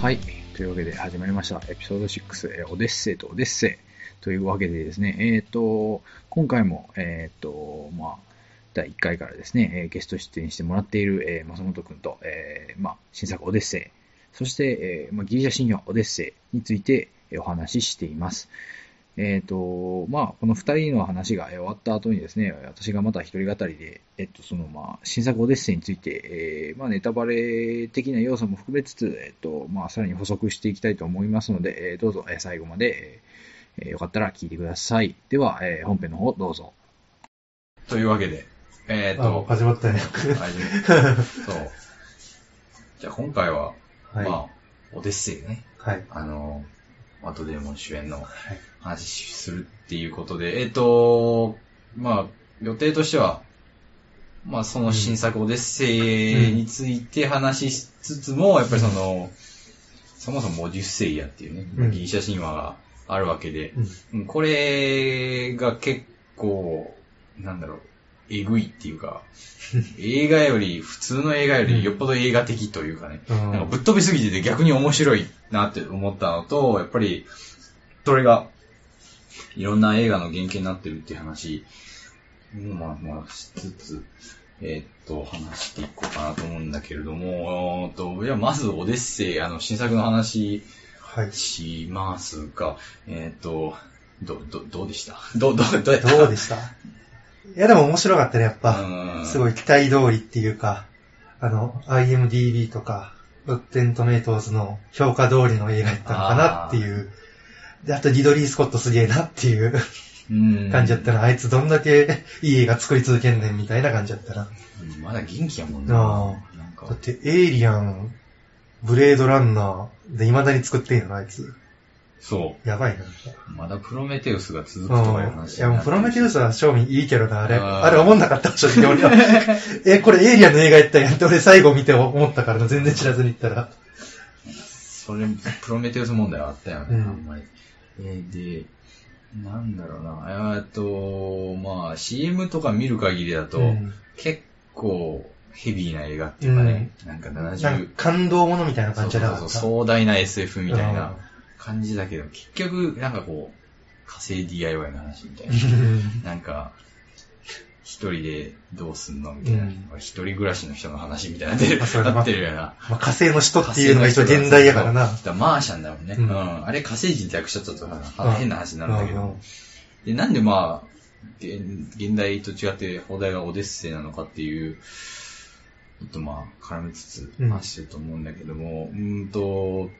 はい。というわけで始まりました。エピソード6、えーオデッセイとオデッセイというわけでですね、えっ、と、今回も、えっ、と、まあ、第1回からですね、ゲスト出演してもらっている、えー、松本くんと、えーまあ、新作オデッセイ、そして、えーまあ、ギリシャ神話オデッセイについて、お話ししています。えっ、と、まあ、この二人の話がえー終わった後にですね、私がまた一人語りで、えっと、その、まあ、新作オデッセイについて、えーまあ、ネタバレ的な要素も含めつつ、えっと、まあ、さらに補足していきたいと思いますので、えーどうぞ、えー最後まで、えーよかったら聞いてください。では、えー本編の方どうぞ。というわけで、えっ、と、始まったね。そう。じゃあ今回は、はい。まあ、オデッセイね。はい。あの、マットデーモン主演のはい。話するっていうことで、えっ、と、まあ、予定としては、まあ、その新作オデッセイについて話しつつも、やっぱりその、そもそもオデュッセイヤっていうね、うん。ギリシャ神話があるわけで、うん。うんこれが結構、なんだろう、えぐいっていうか、映画より、普通の映画よりよっぽど映画的というかね、うん。なんかぶっ飛びすぎてて逆に面白いなって思ったのと、やっぱり、それが、いろんな映画の原型になってるっていう話、うんまあまあしつつ、えーっと、話していこうかなと思うんだけれども、えーっと、いや、まずオデッセイ、あの、新作の話はい。しますが、えーっと、ど、ど、どうでした？ど、ど、どうやった？どうでした？いや、でも面白かったね、やっぱ。うんすごい期待通りっていうか、あの、IMDB とか、ロッテントメイトーズの評価通りの映画やったのかなっていう。で、あとリドリー・スコットすげえなっていううん感じやったな。あいつどんだけいい映画作り続けんねんみたいな感じやったな。うんまだ元気やもんあな。なんかだって、エイリアン、ブレードランナーで未だに作ってんのな、あいつ。そう。やばいな。まだプロメテウスが続うくとかいうん。話いや、もうプロメテウスは正味いいけどな、あれ。あれ思んなかった、正直俺は。え、これエイリアンの映画やったんやって俺最後見て思ったからな、全然知らずに行ったら。それ、プロメテウス問題はあったよね、うんあんまり。えーで、なんだろうな、えーっと、まあ、CM とか見る限りだと、うん結構ヘビーな映画っていうかね、なんかなん70、か感動ものみたいな感じじゃなかった？そうそう壮大な SF みたいな感じだけど、結局、なんかこう、火星 DIY の話みたいな。うんなんか、一人でどうすんの？みたいな。うん一人暮らしの人の話みたいなで あそれなってるような。まあ、火星の人っていうのが一応現代やからな。だからマーシャンだもんね。う。うんんあれ火星人って訳しちゃったとうん変な話になるんだけど。で、なんでまあ、現現代と違って放題がオデッセイなのかっていう、ちょっとまあ、絡めつつうん話してると思うんだけども、うーんと、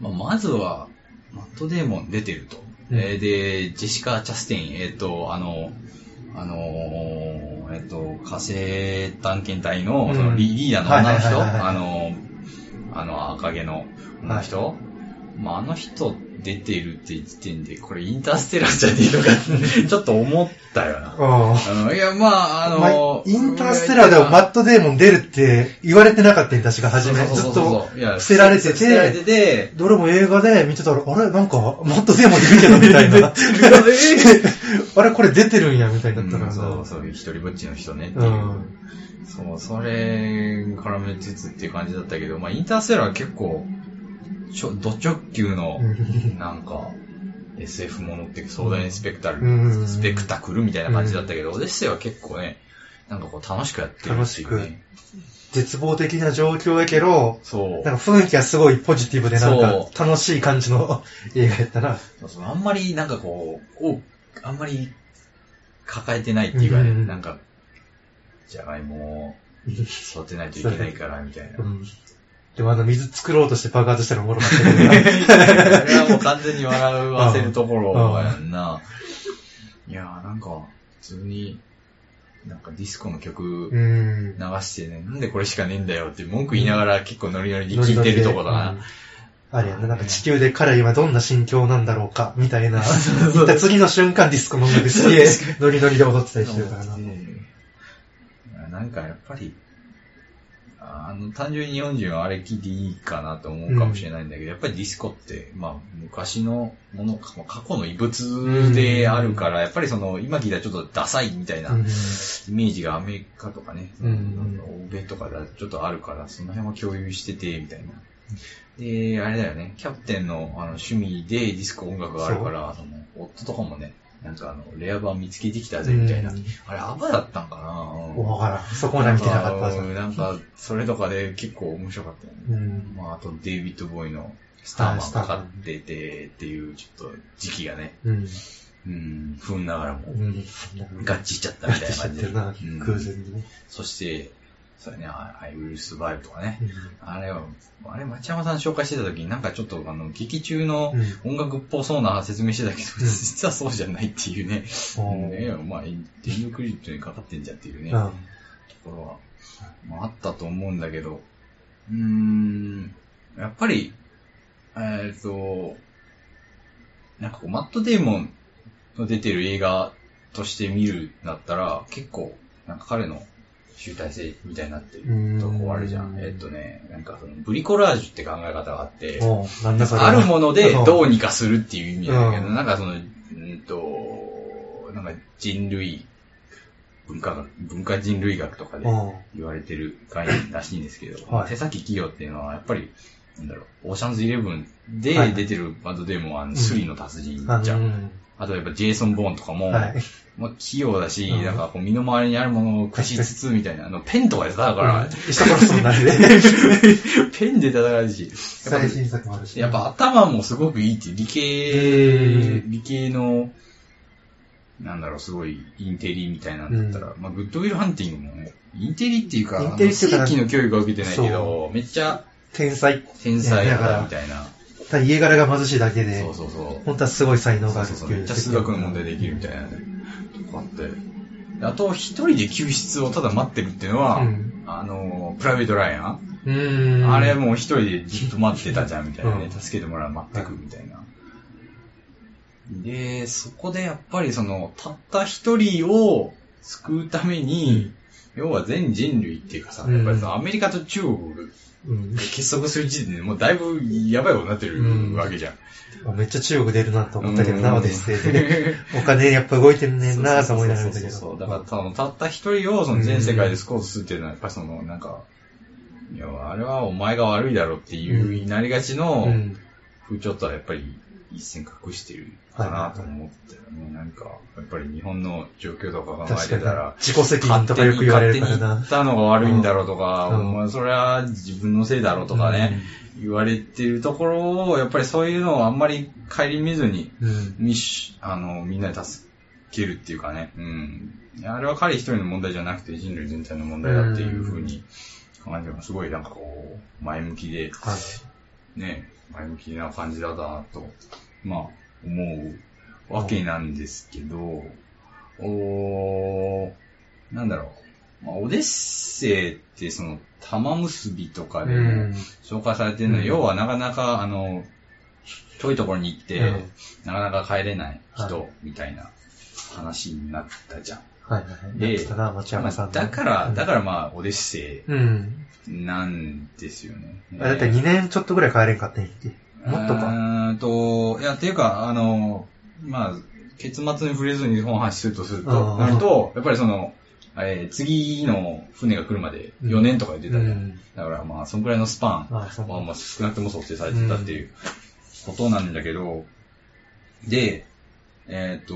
まあ、まずは、マットデーモン出てると。うんえーで、ジェシカ・チャステイン、えっ、と、あの、あのーえっ、と、火星探検隊のうん。そのリリーダーの女の人、あの、あの赤毛の女の人、まあ、あの人出てるって時点で、これインターステラーじゃねえのかって、ちょっと思ったよな。うんあのいや、まあ、あの、まあインターステラーでもマットデーモン出るって言われてなかったん確か初め。ずっとそういや伏せられて伏せられてて、て、どれも映画で見てたら、あれ？なんか、マットデーモンいるけどみたいな。あれ？これ出てるんやみたいになったからうんそう、な。そう一人ぼっちの人ねってういう。ん。そう、それ絡めつつっていう感じだったけど、まあ、インターステラーは結構、ちょ、ド直球の、なんか、SF ものっていうか壮大なスペクタル、うんスペクタクルみたいな感じだったけど、オデッセイは結構ね、なんかこう楽しくやってるっていうね。絶望的な状況やけど、そう。なんか雰囲気はすごいポジティブでなんそか楽しい感じの 映画やったな。そうそうあんまりなんかこう、おあんまり抱えてないっていうかね、うんなんか、じゃがいもを育てないといけないから、みたいな。うん。でもあの水作ろうとして爆発したらおもろかったけど そなれはもう完全に笑わせるところやんな。いやーなんか、普通に、なんかディスコの曲うん流。してね、なんでこれしかねえんだよって文句言いながら結構ノリノリに聞いてるとこだな。うんあれやな、なんか地球で彼は今どんな心境なんだろうか、みたいな。そう次の瞬間ディスコの音楽すげえノリノリで踊ってたりしてるからな。なんかやっぱり、あの、単純に日本人はあれ聞いていいかなと思うかもしれないんだけど、やっぱりディスコって、まあ、昔のもの、まあ過去の遺物であるから、やっぱりその、今聞いたらちょっとダサいみたいな、うん。イメージがアメリカとかね、うん。欧米とかだとちょっとあるから、その辺は共有してて、みたいな。で、あれだよね、キャプテンのあの趣味でディスコ音楽があるから、その夫とかもね、なんかあの、レア版見つけてきたぜ、みたいな。うんあれ、アバだったんかな？わからん。そこまで見てなかったじゃうんん。なんか、それとかで結構面白かったよね。うん。まあ、あと、デイビッド・ボーイのスターマンかかっててっていう、ちょっと時期がね、うん。うん、不運ながらもう、ん。合致しちゃったみたいな感じで。ってるな、うん空前にね。そして、それね、I Will Survive とかねう。んあれは、あれ、町山さん紹介してた時になんかちょっとあの、劇中のうん音楽っぽそうな説明してたけど、うん実はそうじゃないっていうね。おうんまあ、エンディングクレジットにかかってんじゃんっていうね。うん。ところは、まあ、あったと思うんだけど、うーん、やっぱり、えっ、と、なんかこう、マット・デーモンの出てる映画として見るんだったら、結構、なんか彼の集大成みたいになってるとこあるじゃん。うんえっ、とね、なんかその、ブリコラージュって考え方があって。あるものでどうに。にかするっていう意味なんだけど、うんなんかその、うんと、なんか人類、文化学、文化人類学とかでうん。言われてる概念らしいんですけど、はい手先企業っていうのはやっぱり、なんだろう、オーシャンズイレブンではい出てるバンドでも、あの、スリーの達人あじゃん。うんあとやっぱジェイソン・ボーンとかも、はい。まあ器用だし、うんなんかこう身の回りにあるものを駆使しつつみたいな、あの、ペンとかで戦うから、うん人殺すんだね。ペンで戦うし、最新作もあるし。やっぱ頭もすごくいいっていう、理系、理系の、なんだろう、すごいインテリみたいなんだったら、まあ、グッドウィルハンティングもね、インテリっていうか、イン正規の教育は受けてないけど、めっちゃ天才。天才だからだみたいな。ただ家柄が貧しいだけでそう、そうそう。本当はすごい才能がそうそうそう。あるっていう。めっちゃ数学の問題できるみたいなね。とかあって。であと、一人で救出をただ待ってるっていうのは、うんあの、プライベートライアン、うーん。あれもう一人でずっと待ってたじゃんみたいなね。うん助けてもらう待ってくみたいな。で、そこでやっぱりその、たった一人を救うために、要は全人類っていうかさ、うんやっぱりさアメリカと中国うんが結束する時点でもうだいぶやばいことになってるわけじゃん。めっちゃ中国出るなと思ったけどな、うんオデッセイで。お金やっぱ動いてんねんなと思いながら見たけど。だからたたった一人をその全世界で救おうとするっていうのは、やっぱりその、なんか、いや、あれはお前が悪いだろっていう、なりがちのうん。風潮とはやっぱり一線隠してるかなと思ったよね。なんか、やっぱり日本の状況とか考えてたら、。自己責任とかよく言われるから勝手に。ったのが悪いんだろうとか、うんお前それは自分のせいだろうとかね、言われてるところを、やっぱりそういうのをあんまり顧みずに、うん。あの、みんなで助けるっていうかね、うん。あれは彼一人の問題じゃなくて人類全体の問題だっていうふうに考えてもすごいなんかこう、前向きで、はい。ね、前向きな感じだなと、まあ、思うわけなんですけど、おーなんだろう。まあ、オデッセイってその、玉結びとかで。紹介されてるのは、うん要はなかなか、あの、遠いところに行って、うんなかなか帰れないは人みたいな話になったじゃん。はいはい。でやってたな、町山さんの。だから、だからまあ、オデッセうん。イなんですよね。あだって2年ちょっとぐらい帰れんかったんやっけ？もっとうか。ーんと、いや、っていうか、あの、まあ、結末に触れずに本話するとすると、なると、やっぱりその、えー次の船が来るまで4年とか言ってたじゃん。うんだからまあ、そのくらいのスパン、あまあ、まあ少なくとも想定されてたっていうことなんだけど、で、えっ、と、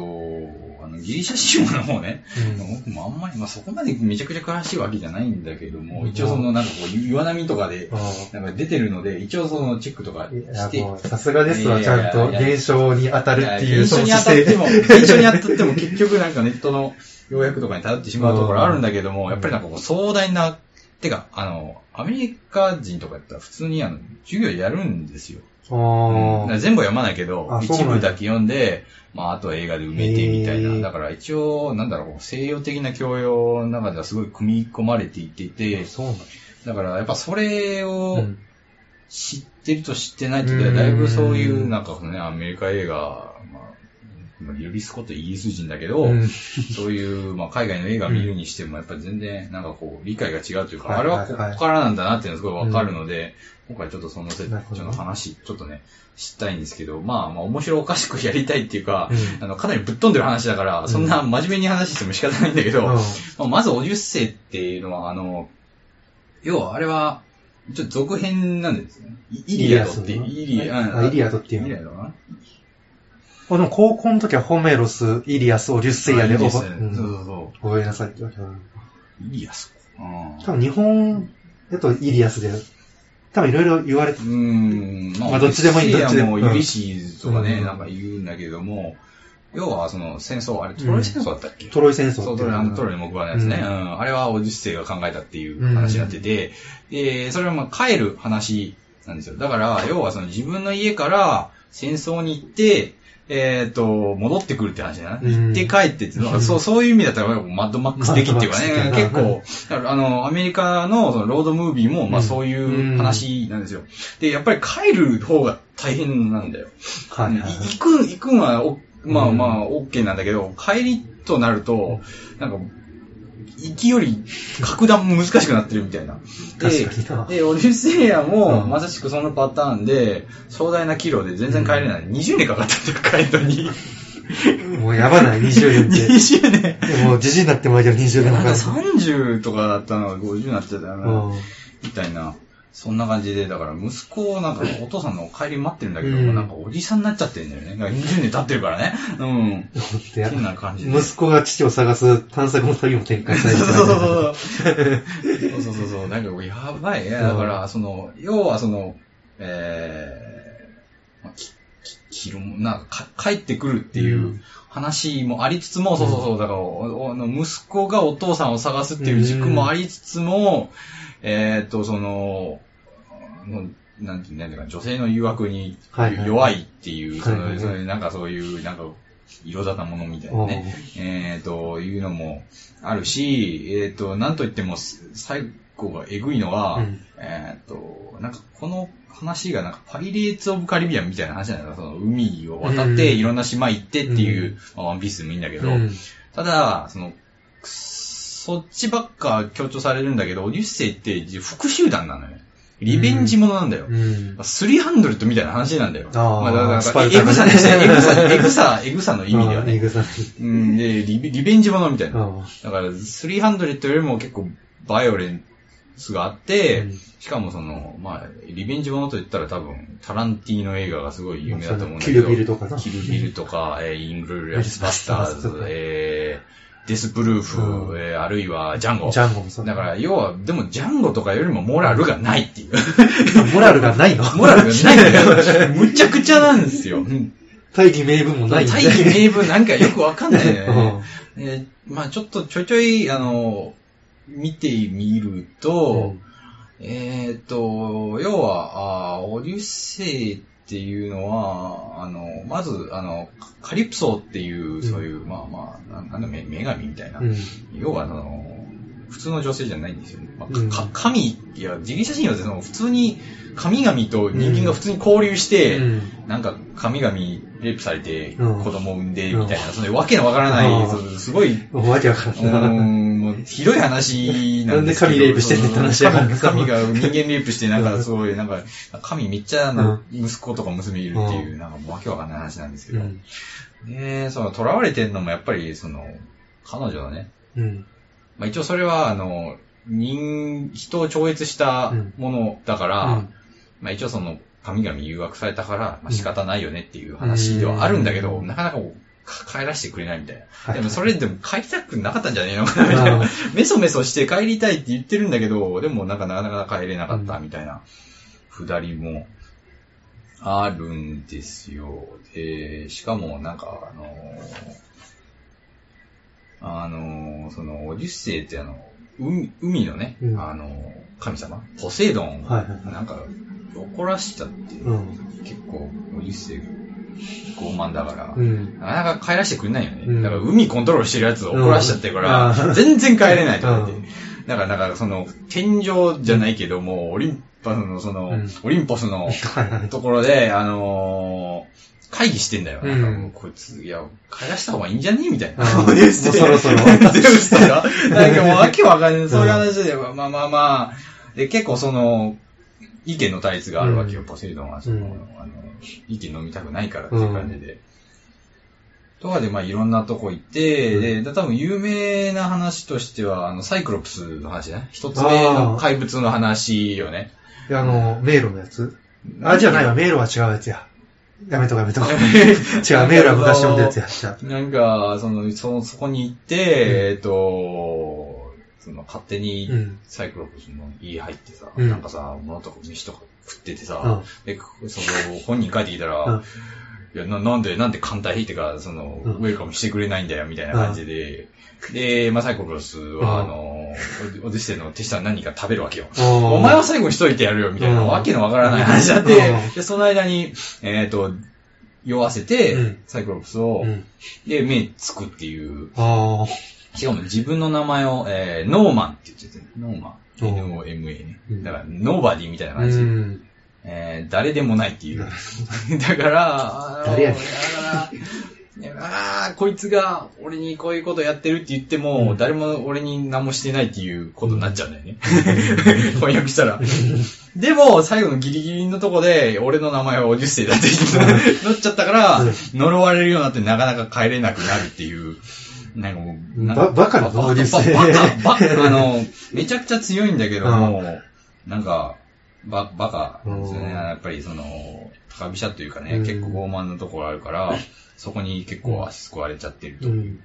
あの、ギリシャ神話の方ね、うん。僕もあんまり、まあそこまでめちゃくちゃ詳しいわけじゃないんだけども、うん。一応そのなんかこう、岩波とかで、あなんか出てるので、一応そのチェックとかして、さすがですわ、ちゃんと現象に当たるっていう、現象に当たっても、現象に当たっても結局なんかネットの要約とかに頼ってしまうところあるんだけども、やっぱりなんかこう壮大な、てか、あの、アメリカ人とかやったら普通にあの、授業やるんですよ。あ全部は読まないけどあ、そうなんや。一部だけ読んで、まああとは映画で埋めてみたいな。だから一応、なんだろう、西洋的な教養の中ではすごい組み込まれていっていて、そうなんだだからやっぱそれを、うん。知ってると知ってないとではだいぶそういうなんかね、アメリカ映画、まあ、まあリドリー・スコットイギリス人だけど、うん。そういう、まあ、海外の映画見るにしても、やっぱり全然、なんかこう、理解が違うというか、はいあれはここからなんだなっていうのがすごいわかるので、今回ちょっとそのせなるほど。ちょっと話、ちょっとね、知ったいんですけど、まあ、まあ、面白おかしくやりたいっていうか、うん。あの、かなりぶっ飛んでる話だから、そんな真面目に話しても仕方ないんだけど、うん。まあ、まず、オデュッセイっていうのは、あの、要は、あれは、ちょっと続編なんですね。イイリアドっていう、イリア、あイリアドっていうの。イリアドかなあでも高校の時はホメロス、イリアス、オデュッセイアで覚えうんそうそうそ覚えなさいって言われた。う。イリアス。うん多分日本だとイリアスで、多分いろいろ言われてう、ーん。まあどっちでもいいどっちでももユリシーズとかね、うんなんか言うんだけども、要はその戦争、あれトロイ戦争だったっけ、トロイ戦争そう、トロイトロイの木馬のやつね、ううんん。あれはオデュッセイが考えたっていう話になってて、で、それはまあ帰る話なんですよ。だから、要はその自分の家から戦争に行って、えっ、と、戻ってくるって話だな。うん。行って帰ってっていうの？は、そう、そういう意味だったら、マッドマックス的っていうかね、結構、あの、アメリカのそのロードムービーも、まあそういう話なんですよ。で、やっぱり帰る方が大変なんだよ。はいはいはい。行く、行くんはお、まあうん。まあ、オッケーなんだけど、帰りとなると、なんか、行きより格段も難しくなってるみたいな。で確かにな、で、オデュッセイアも、うんまさしくそのパターンで、壮大な岐路で全然帰れない。20年かかったんだよ、帰るのに。もうやばない、20年って。20年。でも、じじいになってもらえる20年なんかかかる。30とかだったのが50になっちゃったよな。うんみたいな。そんな感じで、だから息子をなんかお父さんの帰り待ってるんだけど、うんなんかおじさんになっちゃってんだよね。なんか20年経ってるからね。うん。で変な感じで。息子が父を探す探索の旅も展開されてそうそうそうる。そう。そうそうそうそう。なんかやばいね。だから、その、要はその、えー、まあ、き、き、きなんかか、帰ってくるっていううん話もありつつも、そうそうそう、だから、あの息子がお父さんを探すっていう軸もありつつも、えーっと、その、のなんていうんだか、女性の誘惑に弱いっていう、その、はいはいはい。そのなんかそういう、なんか、色沙汰ものみたいなね。えー、と、いうのもあるし、えー、と、なんといっても、す最後がえぐいのは、うん。えー、と、なんかこの話がなんかパイレーツ・オブ・カリビアンみたいな話なんだよ。その海を渡って、うん。いろんな島行ってっていう、うん。まあ、ワンピースでもいいんだけど、うん。ただ、その、くそっちばっか強調されるんだけど、オデュッセイって復讐団なのよ。リベンジものなんだよ。うん。スリーハンドレッドみたいな話なんだよ。あーまあ、だから、エグさね、エグさ、エグさ、エグさの意味ではね。エグさうん、で、リベリベンジものみたいな。あだから、300よりも結構バイオレンスがあって、うんしかもその、まあ、リベンジものと言ったら多分、タランティーノ映画がすごい有名だと思うんだけど。キルビルとかなキルビルとか、えーイングロリアスバスターズえー、デスプルーフ、うんえーあるいはジャンゴ。ジャンゴもそう。だから、要は、でもジャンゴとかよりもモラルがないっていう。モラルがないの？モラルがないんだよ。むちゃくちゃなんですよ。うん大義名分もない大義名分なんかよくわかんないようね。えーまあちょっとちょいちょい、あの、見てみると、えっ、と、要は、あーオデュッセイっていうのは、あの、まず、あの、カリプソっていう、んそういう、まあまあ、なんだ、女女神みたいな。うん。要は、あの、普通の女性じゃないんですよね。まあうんか神、いや、自ギ写真はその普通に神々と人間が普通に交流して、うんなんか神々レイプされてうん子供産んでみたいな、そのわけのわからない、すごい、わけわかんーない。ん、もうひどい話なんですけど。なんで神レイプしてんねんって話やからそう神神が人間レイプして、なんかすごい、なんか、神めっちゃな息子とか娘いるっていう、なんかもうわけわかんない話なんですけど。うん。で、その、囚われてんのもやっぱり、その、彼女のね、うん。まあ一応それは、あの、人、人を超越したものだから、うんまあ一応その、神々誘惑されたから、まあ仕方ないよねっていう話ではあるんだけど、うんなかなかこうか帰らせてくれないみたいな。はいでもそれでも帰りたくなかったんじゃねえの？かなみたいな。メソメソして帰りたいって言ってるんだけど、でもなんかなかなか帰れなかったみたいな、くだりもあるんですよ。で、しかもなんかあのあのその、オデュッセイってあの、海海のね、うんあの神様、ポセイドンなんか、怒らしちゃって、うん。結構、オデュッセイ傲慢だから、うん。なかなか帰らせてくれないよね。うんだから海コントロールしてるやつを怒らしちゃってるから、うん全然帰れないと思って。うんだから、なんかその、天井じゃないけども、オリンパスの、その、うんオリンポスの。ところで、あのー会議してんだよ。うんなんかもうこいつ、いや、帰らした方がいいんじゃねみたいな。あーもうもうそろそろゼウスとか。なんかもうわけわかんない。そういう話で、まあまあまあ。で、結構その、意見の対立があるわけよ、うんポセイドンは。その、うんあの、意見飲みたくないからっていう感じで。とかで、まあいろんなとこ行って、で、多分有名な話としては、あの、サイクロプスの話ね。一つ目の怪物の話よね。であの、迷路のやつあ、じゃないわ、迷路は違うやつや。やめとこやめとこ。違う、迷路は昔読んだやつや。なんか、その、その、そこに行って、えっと、その、勝手にうん、サイクロプスの家入ってさ、うん。なんかさ、物とか飯とか食っててさ、うん。で、その、本人帰ってきたら、うん。いやな、なんで、なんで艦隊ってか、その、うん。ウェルカムしてくれないんだよ、みたいな感じで、で、まあ、サイクロプスは、うん。あの、オディッセイの手下何か食べるわけよ。おお前は最後にしといてやるよ、みたいな、うん。わけのわからない話だって、うん。で、その間に、えっ、と、酔わせて、うん。サイクロプスを、うん。で、目つくっていう、あしかも自分の名前を、えー、ノーマンって言ってて、ノーマン。うん N-O-M-A ねう。んだから、ノーバディみたいなあ。感じ。うん。えー、誰でもないっていう。だから、誰やねんあーこいつが俺にこういうことやってるって言っても、うん誰も俺に何もしてないっていうことになっちゃうんだよね。翻訳したら。でも、最後のギリギリのとこで、俺の名前はオデュッセイだってなっちゃったからうん、呪われるようになってなかなか帰れなくなるっていう。なんかもう、なんかばバカなのオデュッセイバカ、バカ、あの、めちゃくちゃ強いんだけども、なんか、ば、バカですよね。うんやっぱりその、高飛車というかね、うん結構傲慢なところあるから、そこに結構足救われちゃってるとう。いうん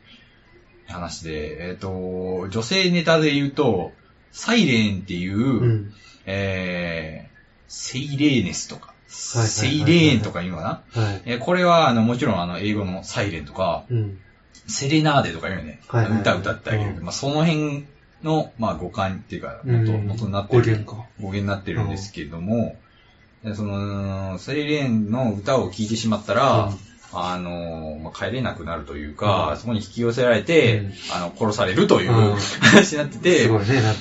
話で、えっ、と、女性ネタで言うと、サイレーンっていう、うん。えー、セイレーネスとか、セイレーンとか言うのかな、はい。えーこれは、あの、もちろん、あの、英語のサイレンとか、うん。セレナーデとか言うよね。はいはいはい歌歌ってあげる。うんまあ、その辺の、まあ、語感っていうか、うん元、元になってる。語源か。語源になってるんですけれども、でその、セイレーンの歌を聴いてしまったら、うんあの、まあ、帰れなくなるというか、うんそこに引き寄せられて、うんあの、殺されるという、うん話になってて、ね。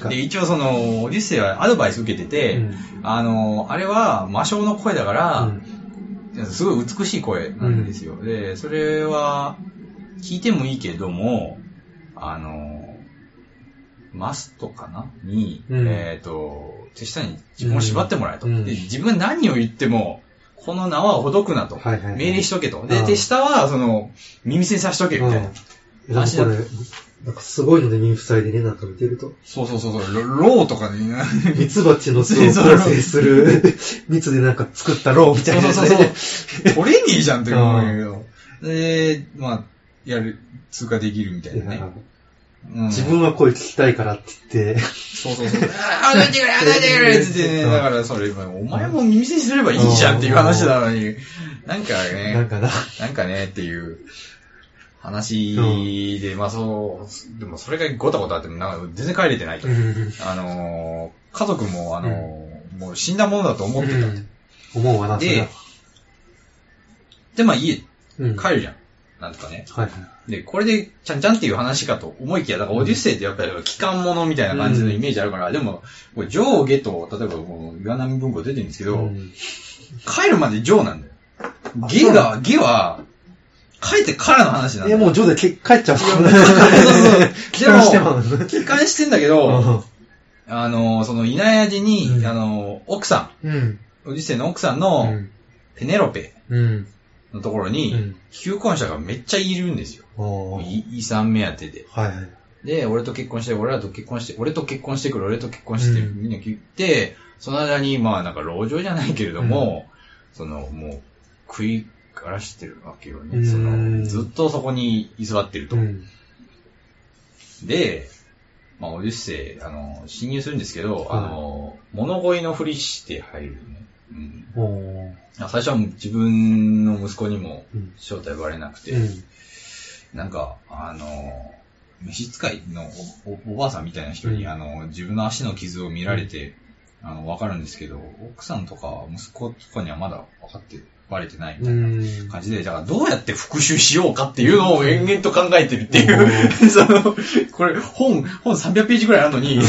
で、一応その、オディッセイはアドバイス受けてて、うんあの、あれは魔性の声だから、うんすごい美しい声なんですよ。で、それは、聞いてもいいけれども、あの、マストかな？に、うんえっ、と、手下に自分を縛ってもらえと。うんで、自分が何を言っても、この縄をほどくなと。はいはいはい命令しとけと。で、うん手下は、その、耳栓さしとけ、みたいな。うん。なんかこれ、なんかすごいので耳塞いでね、なんか見てると。そうそうそうそう、ロローとかで、ね、ミツバチの巣を 構成する 蜜でなんか作ったローみたいなそうそうそう。取れねえじゃんって思うんだけど。で、まあ、やる、通過できるみたいなね。うん 自分は声聞きたいからって言って、そうそうそう。あ、あ、どいてくれ、あ、どいてくれって言ってね。だからそれ、お前も耳栓すればいいじゃんっていう話なのに、なんかなんね、かな。なんかねっていう話で、まあそう、でもそれがごたごたあっても、なんか全然帰れてないとう。ん。あのー、家族も、あのー、もう死んだものだと思ってた。うん思うわな、で、で、まあ家うん。帰るじゃん。なんとかね。はいはい。で、これで、ちゃんちゃんっていう話かと思いきや、だからオデュッセイってやっぱり機関物みたいな感じのイメージあるから、でも、これ上下と、例えばもう岩波文庫出てるんですけど、うん帰るまで上なんだよ。下が、下は、帰ってからの話なんだえ、よ。もうジョーで帰帰っちゃう そうそうそう 帰還してまう。帰還してんだけど、あの、その、いない味に、うんあの、奥さうん。ん、オデュッセイの奥さんうの、ん。ペネロペうん。のところうに、ん。求婚者がめっちゃいるんですよ。遺産目当てで。はいはい。で、俺と結婚して、俺らと結婚して、俺と結婚してくる、俺と結婚して、うんみんな言って、その間に、まあなんか、籠城じゃないけれども、その、もう、食い荒らしてるわけよね。うんその、ずっとそこに居座ってると。うん。で、まあ、オデュッセイ、あの、侵入するんですけど、はいあの、物乞いのふりして入るね。うん。最初は自分の息子にもうん。正体バレなくて、うん。なんか、あの、召使いのおばあさんみたいな人に、うん。あの、自分の足の傷を見られて、あの、わかるんですけど、奥さんとか息子とかにはまだ分かって、バレてないみたういなん。感じで、だからどうやって復讐しようかっていうのを延々と考えてるっていう、その、これ本、本300ページぐらいあるのに、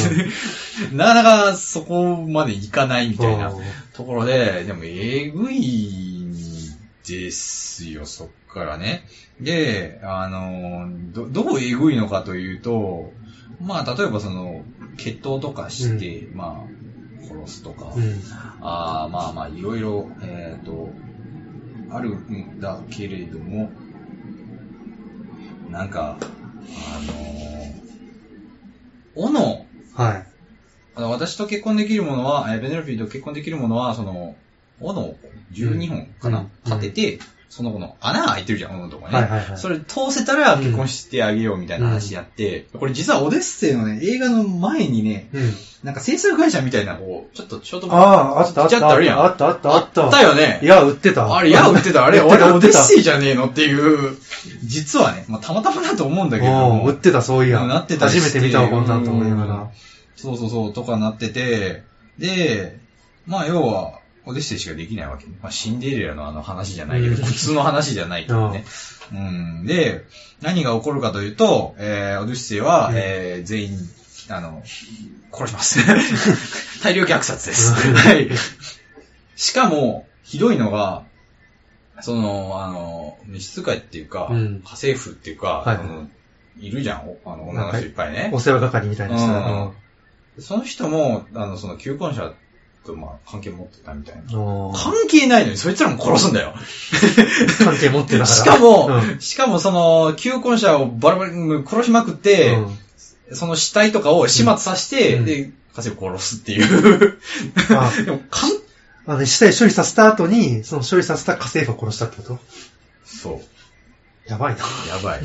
なかなかそこまでいかないみたいなところで、でも、えぐいですよ、そっからね。で、あの、ど、どうえぐいのかというと、まあ、例えばその、決闘とかして、まあ、殺すとか、うん。ああまあまあ、いろいろ、えっ、と、あるんだけれども、なんか、あの斧、はい。あの私と結婚できるものは、えーベネロフィーと結婚できるものは、その、斧を12本かな、うん立てて、その子の穴が開いてるじゃん、斧のとこね。はいはいはいそれ通せたら結婚してあげようみたいな話やって、これ実はオデッセイのね、映画の前にね、うん。なんか制作会社みたいな、こう、ちょっとショートああ、あったあった。あるやん。あったあったあった。あったよねい。や、売ってた。あれ、矢売ってた。あれ、俺、オデッセイじゃねえのっていう、実はね、まあ、たまたまだと思うんだけれどうん、も売っ、てた、そういや。なってたりして初めて見たわ、こんなんと思いながら。そうそうそう、とかなってて、で、まあ、要は、オデッセイしかできないわけね。まあ、シンデレラのあの話じゃないけど、うん普通の話じゃないけどね。うん。で、何が起こるかというと、えー、オデッセイは、うんえー、全員、あの、殺します。大量虐殺です。うんはい。しかも、ひどいのが、その、あの、召使いっていうか、うん家政婦っていうか、はいあのいるじゃん、おあの女の人いっぱいね。お世話係みたいな人だうんその人も、あの、その、求婚者と、まあ、関係持ってたみたいな。うん関係ないのに、そいつらも殺すんだよ。関係持ってたから。しかも、うんしかもその、求婚者をバラバラに殺しまくって、うんその死体とかを始末させて、うんで、家政婦を殺すっていう。あ でも、かん、あの、死体処理させた後に、その処理させた家政婦を殺したってこと？そう。やばいな。やばい。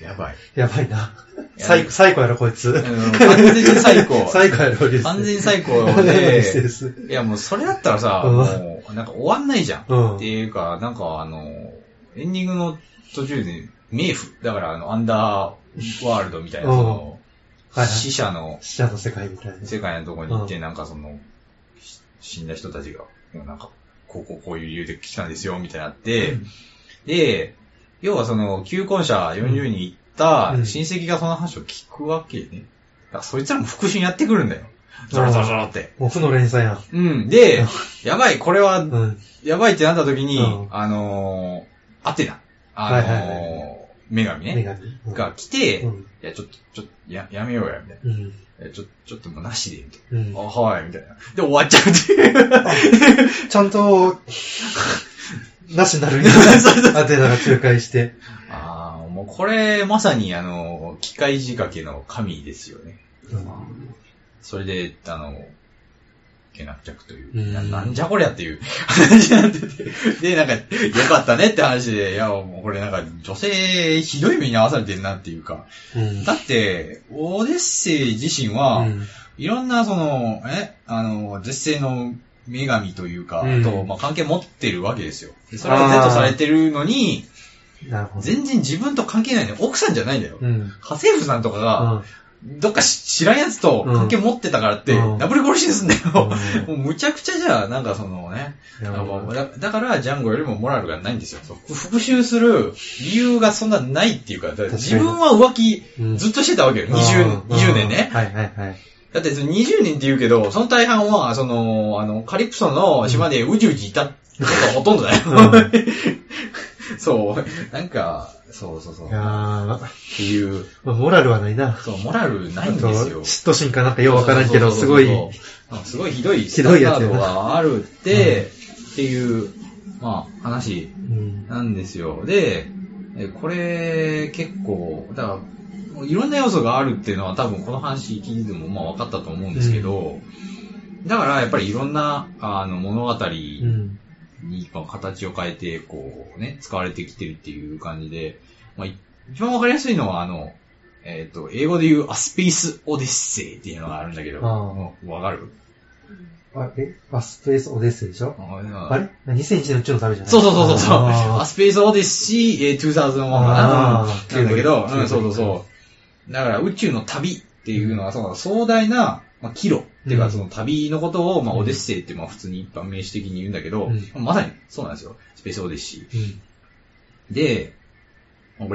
やばい。やばいな。や最高、最高やろ、こいつ。うん 完全に最高。最高やろ、です。完全に最高で。いやもうそれだったらさ、うんもう、なんか終わんないじゃん。うんっていうか、なんかあの、エンディングの途中で、冥府、だからあの、アンダーワールドみたいな、うんその、死者の死者の世界みたいな。世界のところに行って、うなんかその、し死んだ人たちが、もうなんか、こうこうこういう理由で来たんですよ、みたいになって、で、要はその、求婚者40人行ったうん親戚がその話を聞くわけね。だからそいつらも復讐やってくるんだよ。ゾロゾロゾロって。もう負の連鎖やん。うん。で、やばい、これはうん。やばいってなった時に、うんあのー、アテナ、あのーはいはいはい女神ね、女神。うんが来て、いうん。や、ちょっと、ちょっと、や、やめようや、みたいうん。な。ちょ、ちょっともうなしで、みたいうんな。あ、はい、みたいな。で、終わっちゃうっていう。ちゃんと、なしになるんや。アテナが仲介して。ああ、もうこれ、まさに、あの、機械仕掛けの神ですよね。うんそれで、あの、けなっ着という、うんななんじゃこりゃっていう話になってて、で、なんか、よかったねって話で、いや、もうこれなんか、女性、ひどい目に遭わされてるなっていうか、うん。だって、オデッセイ自身は、うんいろんな、その、え、あの、絶世の女神というか、うんと、まあ、関係持ってるわけですよ。でそれは Z されてるのに、なるほど。全然自分と関係ないのよ。奥さんじゃないんだよ。うん。家政婦さんとかが、どっかし知らんやつと関係持ってたからって、うんダブル殺しですんだよ。うんもうむちゃくちゃじゃあ、なんかそのね、だだからジャンゴよりもモラルがないんですよ。復讐する理由がそんなないっていうか、自分は浮気うんずっとしてたわけよ。20, 20年ね。はいはいはい。だってその20年って言うけど、その大半は、その、あの、カリプソの島でうじうじいたことがほとんどだよ。そう。なんか、そうそうそう。いやー、っまていう、あモラルはないな。そう、モラルないんですよ。嫉妬心かなんかようわからんけど、すごい、すごいひどいひどいやつがあるって、っていう、まあ、話うん。なんですよ。で、えこれ、結構、だから、いろんな要素があるっていうのは多分この話聞いてもまあ分かったと思うんですけど、だからやっぱりいろんなあの物語うに形を変えて、こうね、使われてきてるっていう感じで、まあい一番分かりやすいのはあの、えっ、と、英語で言うアスペースオデッセイっていうのがあるんだけど、わかる？あ、えあ、スペースオデッセイでしょ？ああれ ?2001 年のうちのためじゃない？そうそうそうそう。あアスペースオデッシー、えー、2001かな？なんだけど、うん、そうそうそう。だから宇宙の旅っていうのは、その壮大な、まあ、岐路っていうか、うんその旅のことを、まあ、うんオデッセイって、まあ、普通に一般名詞的に言うんだけど、うんまさにそうなんですよ。スペースオデッシうん。ー。で、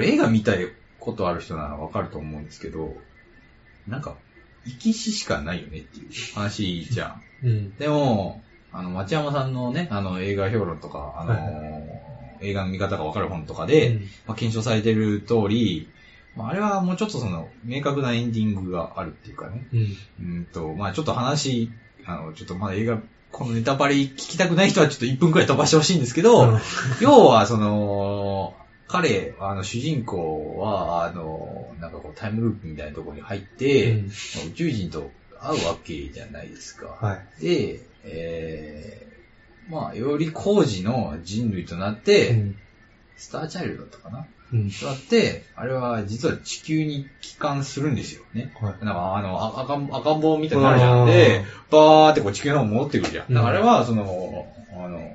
映画見たことある人ならわかると思うんですけど、なんか、生き死しかないよねっていう話じゃん。うん。でも、あの、町山さんのね、あの、映画評論とか、あのーはい映画の見方がわかる本とかで、うんまあ、検証されてる通り、まあ、あれはもうちょっとその、明確なエンディングがあるっていうかね。うん。うんと、まあちょっと話、あの、ちょっとまだ映画、このネタバレ聞きたくない人はちょっと1分くらい飛ばしてほしいんですけど、うん要はその、彼、あの、主人公は、あの、なんかこうタイムループみたいなところに入って、うんまあ宇宙人と会うわけじゃないですか。はい。で、えー、まあ、より工事の人類となって、うん。スターチャイルドだったかなうん。となって、あれは実は地球に帰還するんですよね。はい。なんか、あの、あ赤ん赤ん坊みたいになるじゃん。で、バーってこう地球の方に戻ってくるじゃん。うんだからあれは、その、あの、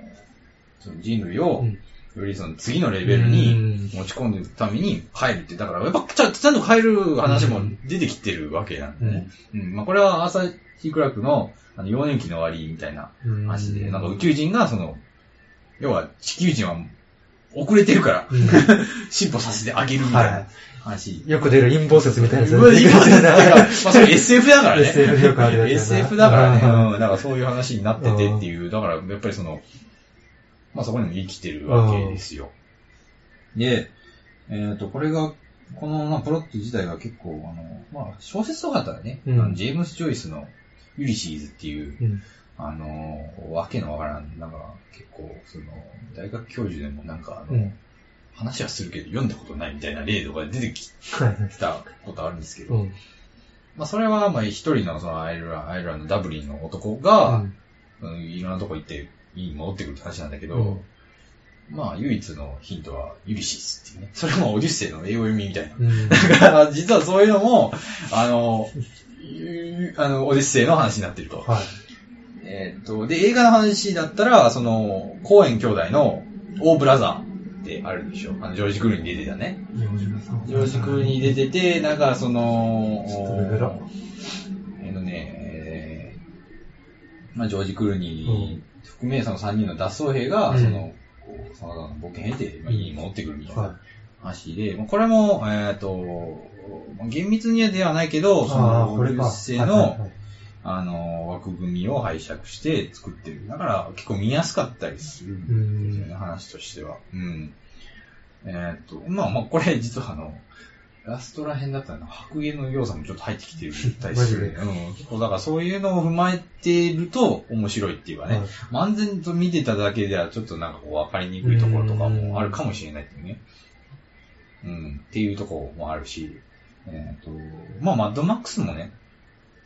その人類をう、んよりその次のレベルに持ち込んでいくために帰るって、だからやっぱちゃんちゃんと帰る話も出てきてるわけなんでね。うん。まあこれはアーサー・シー・クラークのあの幼年期の終わりみたいなうん。話で、なんか宇宙人がその、要は地球人は遅れてるから、うん 進歩させてあげるみたいなは話。い。よく出る陰謀説みたいなやつ。うわ今だから、まあそれ SF だからね。SF でよくあるやつ SF だからね。うんうん。だからそういう話になっててっていう、だからやっぱりその、まあそこにも生きてるわけですよ。で、えっ、と、これが、この、まあ、プロット自体が結構、あの、まあ、小説とかだったらね、うんあのジェームス・ジョイスのユリシーズっていう、うん。あの、わけのわからん、なんか、結構、その、大学教授でもなんか、あの、うん。話はするけど読んだことないみたいな例とか出てきはい。たことあるんですけど、うん。まあ、それは、まあ、一人の、その、アイルランアイルランド、ダブリンの男うが、んうんいろんなとこ行って、家に戻ってくるって話なんだけど、うんまあ、唯一のヒントは、ユリシスっていうね。それもオデュッセイの英語読みみたいな。うん。だから、実はそういうのも、あの、ゆあの、オデュッセイの話になってると。はい。えーっと、で、映画の話だったら、その、コーエン兄弟の、オーブラザーってあるでしょ。あの、ジョージ・クルーに出てたね。ジョージ・クルーに出てて、なんかその、えっとね、えーまあ、ジョージ・クルーに含めその3人の脱走兵が、うんその、こう様々な冒険を経て、まあ、家に戻ってくるみたいなは話で、まあこれも、えっ、と、まあ厳密にはではないけど、い。その。オデュッセイはいはいの、はいあの、枠組みを拝借して作ってる。だから結構見やすかったりするんですよね、話としては。うん。えっ、と、まあまあ、これ実はあの、ラストら辺だったら白芸の要素もちょっと入ってきてるたりする、ね。うん。結構だからそういうのを踏まえてると面白いっていうかね、はい漫然と見てただけではちょっとなんかこう分かりにくいところとかもあるかもしれないっていうね。うん。っていうところもあるし、えっ、と、まあマッドマックスもね、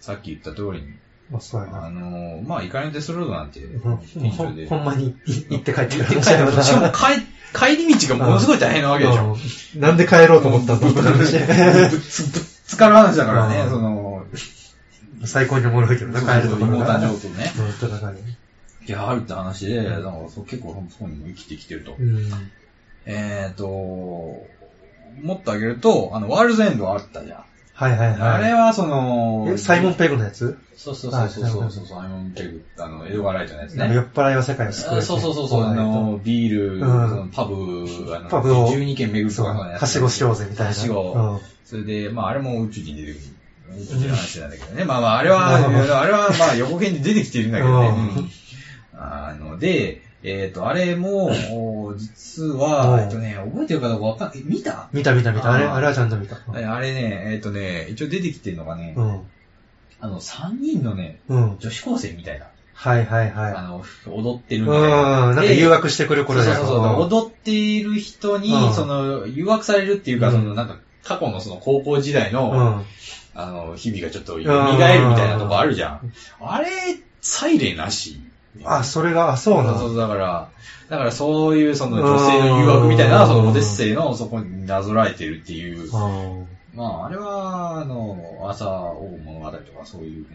さっき言った通りに、まあ、そうやな。あのまあ、イカリデスロードなんて、うん天井で。ほんまに行って帰って行ってくる帰ってくる しかも帰、帰り道がものすごい大変なわけでしょ。うんなんで帰ろうと思ったんだってぶ話っつ ぶっつかる話だからね、うんその、最高におもろいけどな、帰るところ妹が。誕生とね。うん、戦い。いや、あるって話で、だからそう結構そこにも生きてきてると。うん。えっと、もっとあげると、あの、ワールズエンドあったじゃん。はいはいはい。あれはその、えサイモン・ペグのやつ？そうそうそうそうそうそう、サイモン・ペグ、あの、エドガー・ライトのやつね。酔っ払いは世界を救う。そうそうそうそう、あの、ビール、んそのパブ、あの、パブを12軒巡るそう、とかのやつはしごしようぜみたいな。はしごうんそれで、まああれも宇宙人出てくる。宇宙人の話なんだけどね。まあまああれは、あれはまあ横編で出てきてるんだけどね。あの、で、えっと、あれも、お実は、うんえっとね、覚えてるかどうかわかん、え、見た？見た見た見た。あれ、あれはちゃんと見た。えあれね、えっとね、一応出てきてるのがね、うん。あの、3人のね、うん。女子高生みたいな、はいはいはい。あの、踊ってるうん。なんかで誘惑してくる頃だそうそうそう、よ。踊っている人にう、んその、誘惑されるっていうか、うんその、なんか、過去のその高校時代の、うん。あの、日々がちょっと蘇るみたいなとこあるじゃん。あれ、サイレンなし？あ、それが、あ、そうなのだから、だからそういうその女性の誘惑みたいな、うんそのオデッセイのそこになぞらえてるっていう。うんまあ、あれは、あの、朝大物語とかそういう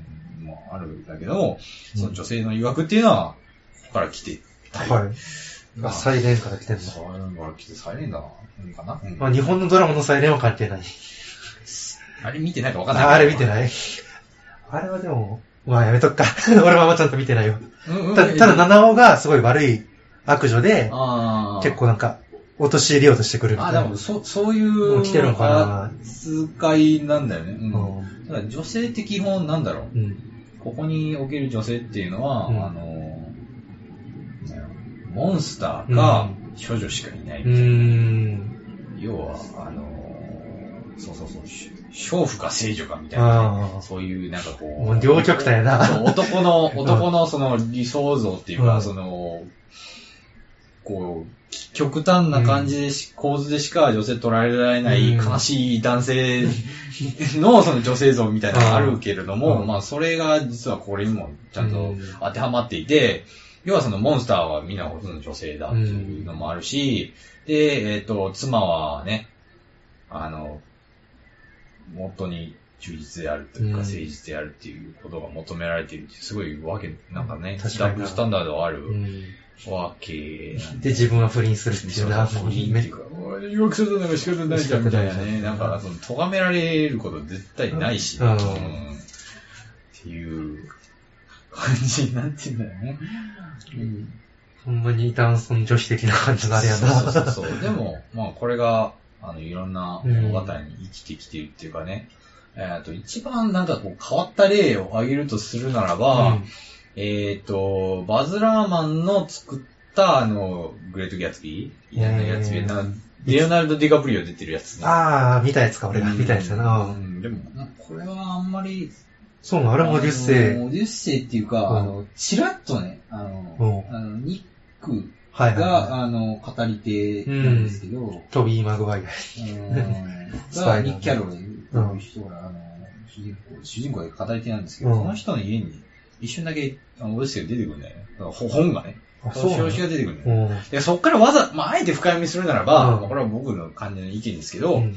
のもあるんだけど、その女性の誘惑っていうのは、ここから来てたり。はい。まああサイレンから来てんの。サイレンから来てサイレンだな。いいかな？うんまあ、日本のドラマのサイレンは関係ない。あれ見てないかわかんない。ああれ見てないい？あれはでも、まあやめとくか。俺はまちゃんと見てないよ。うんうんたただ、七尾がすごい悪い悪女で、結構なんか、陥れようとしてくるみたあ、いな。でも、そ、そういう、来てるのかな扱いなんだよね。うん。うん女性って基本なんだろう。うん。ここにおける女性っていうのは、うんあの、ねモンスターか、処女しかいないうーん。要は、あのーそうそうそう、し娼婦か聖女かみたいなね、あそういうなんかこあ。もう、う両極端やな。男の、男のその理想像っていうか、うん。その、こう、極端な感じでし、構図でしか女性捉えられないうん。悲しい男性のその女性像みたいなのがあるけれども、うん。まあそれが実はこれにもちゃんとうん。当てはまっていて、要はそのモンスターはみんなほとんど女性だっていうのもあるし、で、えっ、と、妻はね、あの、元に忠実であるというか、うん。誠実であるっていうことが求められているってすごいわけ、なんかね、確かにダブルスタンダードあるうん。わけなんで、自分は不倫するっていうな、そう不倫っていうか、おい誘惑するのが仕方ないじゃんみたいなね、なんか、その、咎められること絶対ないし、うん。っていう感じになってんだよね。うん。ほんまに男尊女子的な感じのあれやな。そうそうそう。でも、まあこれが、あの、いろんな物語に生きてきてるっていうかね、えっ、と、一番なんかこう変わった例を挙げるとするならば、えっ、と、バズ・ラーマンの作った、あの、グレート・ギャツビー？いや、ギャツビー、なレオナルド・ディカプリオ出てるやつね。ああ、見たやつか、俺が。見たやつやうな。ん、でも、これはあんまり、そうなの、あれもデュッセイ。あのデュッセイっていうか、うん。あの、チラッとね、あの、うん。あのニックはいはいが、はあの、語り手なんですけど、い。トビー・マグワイア。うんスパイダーが、ニック・キャロルという人が、あの、主人公、主人公で語り手なんですけど、うんその人の家に一瞬だけ、あの、オデッセイが出てくるんだよね。本がね。あ、そうなの表紙が出てくるんだよ。うんで、そっからわざ、まあ、あえて深読みするならば、うんまあこれは僕の感じの意見ですけど、うん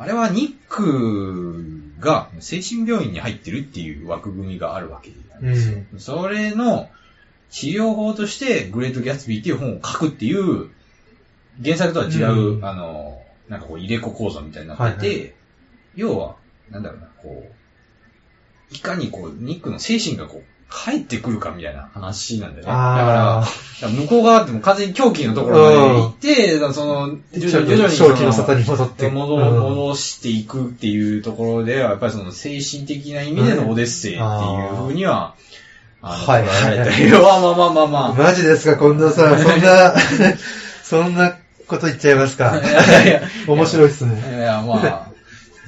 あれはニックが精神病院に入ってるっていう枠組みがあるわけなんですよ。それの治療法としてグレート・ギャツビーっていう本を書くっていう原作とは違う、うん。あの、なんかこう入れ子構造みたいになってて、はいは要は、なんだろうな、こう、いかにこう、ニックの精神がこう、帰ってくるかみたいな話なんだよね。だから向こう側ってもう完全に狂気のところまで行って、その、徐々に徐々に気の沙汰の、に戻って。戻していくっていうところでは、やっぱりその精神的な意味でのオデッセイっていうふうには、はい捉えられたりは、まあまあまあまあ。マジですか、近藤さん。そんな、そんなこと言っちゃいますかい。やいや面白いっすね。いや、まあ、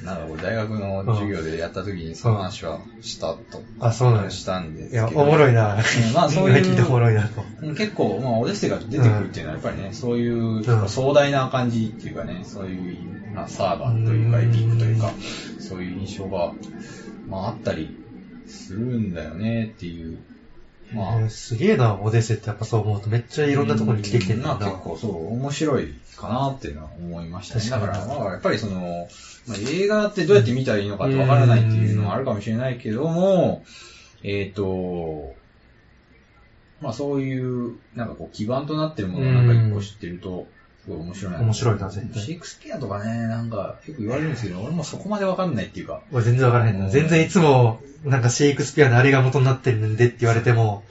なんか大学の授業でやった時にその話はしたと、あ、そうなん。したんですいや。おもろいな。うんまあそういう今聞いておもろいなと。うん結構、まあ、オデッセイが出てくるっていうのは、やっぱりね、そういう、ん壮大な感じっていうかね、そういう、まあ、サーバーというか、うんエピックというか、そういう印象が、まあ、あったりするんだよねっていう。まあ、えーすげえな、オデッセイってやっぱそう思うとめっちゃいろんなところに来てきてんだ結構そう、面白いかなっていうのは思いましたね。だか、らにまあやっぱりその、まあ、映画ってどうやって見たらいいのかってわからないっていうのもあるかもしれないけども、えっ、と、まあそういう、なんかこう基盤となってるものをなんか一個知ってると、すごい面白いな。面白いな絶対シェイクスピアとかね、なんかよく言われるんですけど、俺もそこまでわかんないっていうか、俺全然わからへんな。うん全然いつも、なんかシェイクスピアのあれが元になってるんでって言われても、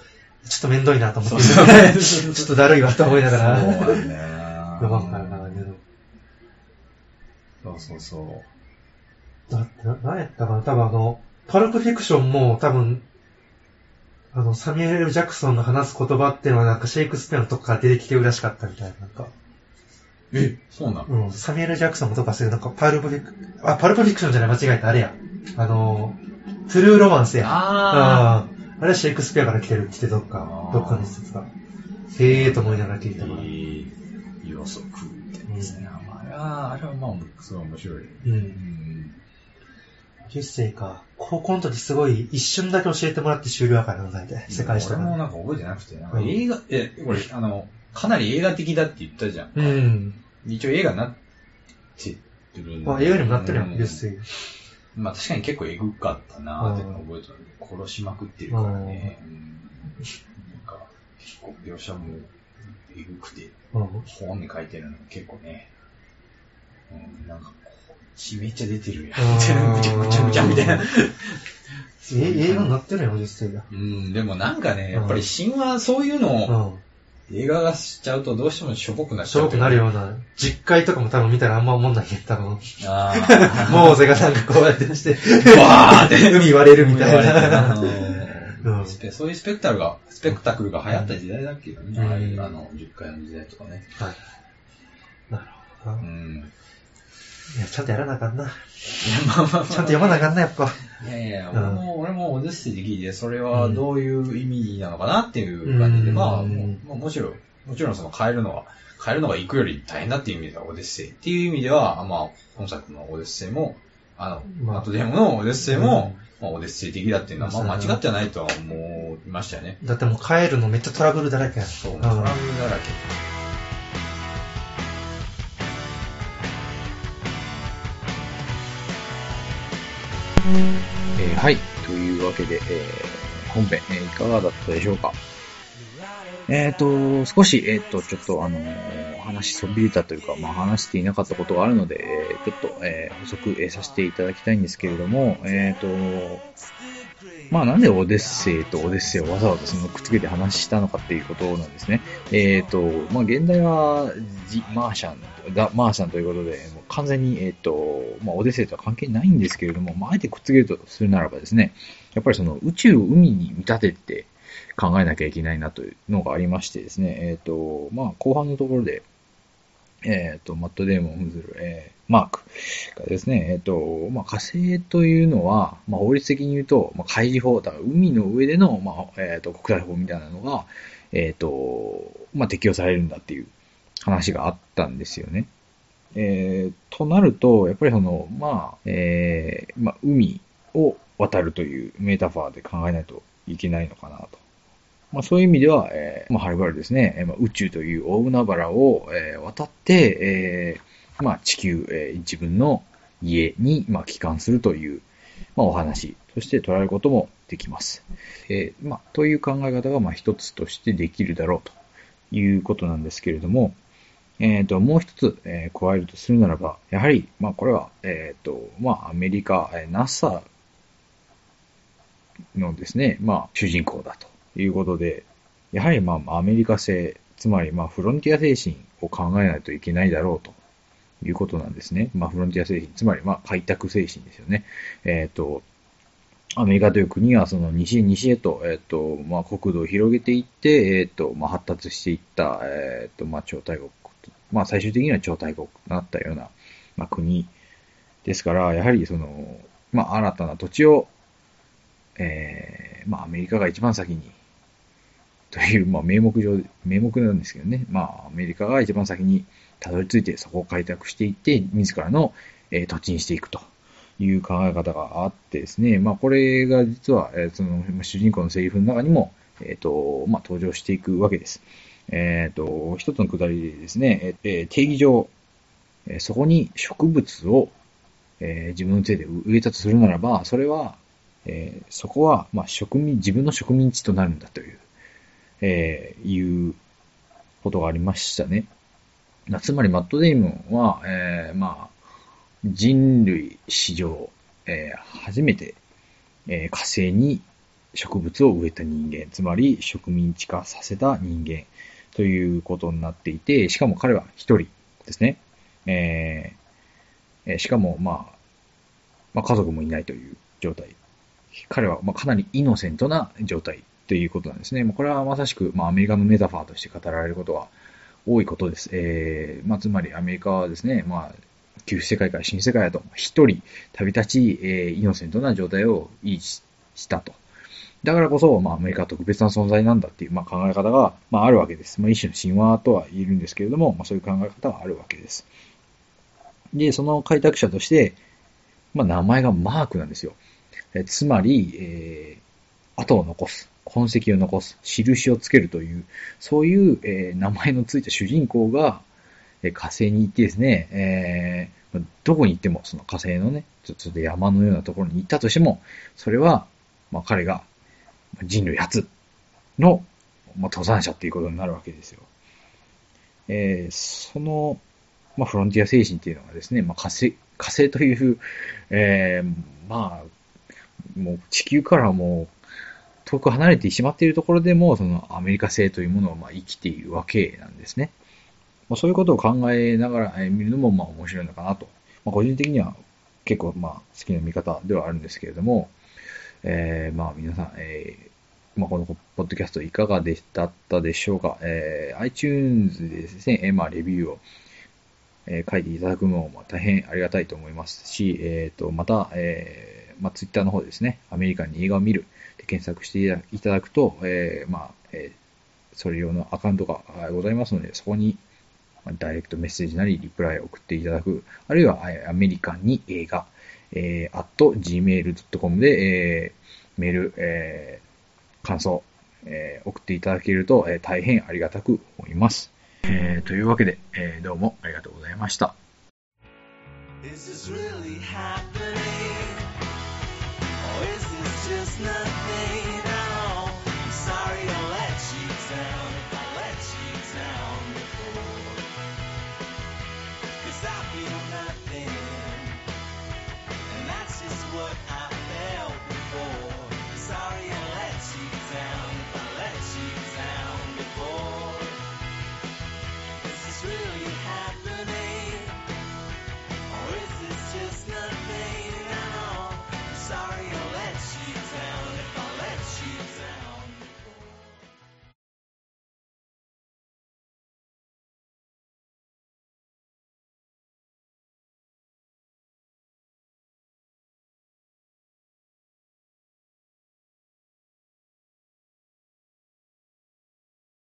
ちょっとめんどいなと思って。ちょっとだるいわと思いながら。そうなんだよな読まんからな、けど。そうそうそう。だってな、何やったかな多分あの、パルプフィクションも多分、あの、サミュエル・ジャクソンの話す言葉っていうのはなんかシェイクスピアのとこから出てきてるらしかったみたいな。なんか、え、そうなの？うん、サミュエル・ジャクソンもとかするなんかパルプフィク、あ、パルプフィクションじゃない、間違えた、あれや。あの、トゥルーロマンスや。あああ。あれはシェイクスピアから来てるって言ってどっかどっかの施設が。へえーと思いながら聞いたから。えー、予測ってですね。まああれは、あれはまあ、すごい面白い。う。うんん。10世か。高校の時すごい一瞬だけ教えてもらって終了やからな、大体。世界史とか。俺もなんか覚えてなくて、なんかうん映画、え、これ、あの、かなり映画的だって言ったじゃん。うん。一応映画になってるんまあ映画にもなってるやん、うん10世。まあ確かに結構エグかったなーって覚えてる。殺しまくってるからね。うんなんか、結構描写もエグくて、うん。本に書いてるの結構ね、うん、なんかこう、血めっちゃ出てるやん。あーぐちゃぐちゃぐちゃみたいな。え、映画になってるやん、10世が。うん、でもなんかね、やっぱり神話、そういうのうをん。映画がしちゃうとどうしてもしょぼくなっしちゃう。ょぼくなるような。実会とかも多分見たらあんま思んないけど、多分。ああ。モーゼがなんかこうやってして、バーって海割れるみたいなな。うんそういうスペクタルが、スペクタクルが流行った時代だっけどね。うんああいうあの、10回の時代とかね。はい。なるほどな。いうん。や、ちゃんとやらなあかんな。いや、まあまあまあちゃんと読まなあかんな、やっぱ。いやいや、うん俺も、俺もオデッセイで聞いて、それはどういう意味なのかなっていう感じで、うんまあ、もうまあもちろん、もちろんその変えるのは、変えるのが行くより大変だっていう意味ではオデッセイっていう意味では、まあ、本作のオデッセイも、あの、まああとデモのオデッセイも、うまあ、オデッセイ的だっていうのは、まあ、間違ってはないとは思いましたよね。だってもう帰るのめっちゃトラブルだらけやん。そう、んトラブルだらけ。えーはい。というわけで、えー本編、えーいかがだったでしょうか？えっ、と、少し、えっ、と、ちょっとあの話そびれたというか、まあ、話していなかったことがあるので、えーちょっと、えー補足、えさせていただきたいんですけれども、えっ、と、まあ、なんでオデッセイとオデッセイをわざわざそのくっつけて話したのかっていうことなんですね。えっ、と、まあ、現代は、ジ・マーシャン、ザ・マーシャンということで、完全に、えっ、と、まあ、オデセイとは関係ないんですけれども、まあ、あえてくっつけるとするならばですね、やっぱりその宇宙を海に見立てて考えなきゃいけないなというのがありましてですね、えっ、と、まあ、後半のところで、えっ、と、マット・デーモンを扮する、えーマークがですね、えっ、と、まあ、火星というのは、まあ、法律的に言うと、まあ、海事法、だから海の上での、まあ、えっ、と、国際法みたいなのが、えっ、と、まあ、適用されるんだっていう話があったんですよね。えー、となると、やっぱりその、まあ、えー、まあ、海を渡るというメタファーで考えないといけないのかなと。まあ、そういう意味では、えーまあ、はるばるですね、えーまあ、宇宙という大海原を、えー渡って、えーまあ、地球、えー自分の家に、まあ、帰還するという、まあ、お話として捉えることもできます。えーまあ、という考え方が、まあ、一つとしてできるだろうということなんですけれども、えっ、と、もう一つ、えー加えるとするならば、やはり、まあ、これは、えっ、と、まあ、アメリカ、えー NASA のですね、まあ、主人公だということで、やはり、まあ、アメリカ製、つまり、まあ、フロンティア精神を考えないといけないだろうということなんですね。まあ、フロンティア精神、つまり、まあ、開拓精神ですよね。えっ、と、アメリカという国は、その西へ西へと、えっ、と、まあ、国土を広げていって、えっ、と、まあ、発達していった、えっ、と、まあ、超大国、まあ、最終的には超大国となったような、まあ、国ですから、やはり、その、まあ、新たな土地を、えー、まあ、アメリカが一番先に、という、まあ、名目上、名目なんですけどね、まあ、アメリカが一番先にたどり着いて、そこを開拓していって、自らの、えー土地にしていくという考え方があってですね、まあ、これが実は、えーその、主人公のセリフの中にも、えっ、と、まあ、登場していくわけです。えっ、と、一つのくだりでですね、えー定義上、えそこに植物を、え自分の手で植えたとするならば、それは、えそこは、まあ、植民、自分の植民地となるんだという、えいうことがありましたね。つまり、マット・デイモンは、えまあ、人類史上、えー初めて、えー火星に植物を植えた人間、つまり植民地化させた人間。ということになっていて、しかも彼は一人ですね。えーしかも、まあ、まあ、家族もいないという状態。彼は、まあ、かなりイノセントな状態ということなんですね。まあ、これはまさしく、まあ、アメリカのメタファーとして語られることは多いことです。えーまあ、つまりアメリカはですね、まあ、旧世界から新世界だと、一人旅立ち、えーイノセントな状態を維持したと。だからこそ、まあ、アメリカは特別な存在なんだっていう、まあ、考え方が、まあ、あるわけです。まあ、一種の神話とは言えるんですけれども、まあ、そういう考え方はあるわけです。で、その開拓者として、まあ、名前がマークなんですよ。えつまり、えー、跡を残す、痕跡を残す、印をつけるという、そういう、えー名前のついた主人公が、えー火星に行ってですね、えーどこに行っても、その火星のね、ちょっと山のようなところに行ったとしても、それは、まあ、彼が人類初の、まあ、登山者っていうことになるわけですよ。えーその、まあ、フロンティア精神っていうのがですね、まあ、火星、火星という、えーまあ、もう地球からもう遠く離れてしまっているところでも、そのアメリカ製というものがまあ生きているわけなんですね。まあ、そういうことを考えながら見るのもまあ面白いのかなと。まあ、個人的には結構まあ好きな見方ではあるんですけれども、えーまあ皆さん、えーまあ、このポッドキャストいかがでだったでしょうか？えー、iTunes でですね、まあ、レビューを、えー書いていただくのも大変ありがたいと思いますし、えっ、と、また、えーまあ、Twitter の方ですね、アメリカンに映画を見るで検索していただくと、えーまあ、えーそれ用のアカウントがございますので、そこに、ダイレクトメッセージなり、リプライを送っていただく、あるいは、アメリカンに映画、えー、at gmail.com で、えーメール、えー感想、えー送っていただけると、えー大変ありがたく思います。えーというわけで、えーどうもありがとうございました。Is this really happening? Or is this just not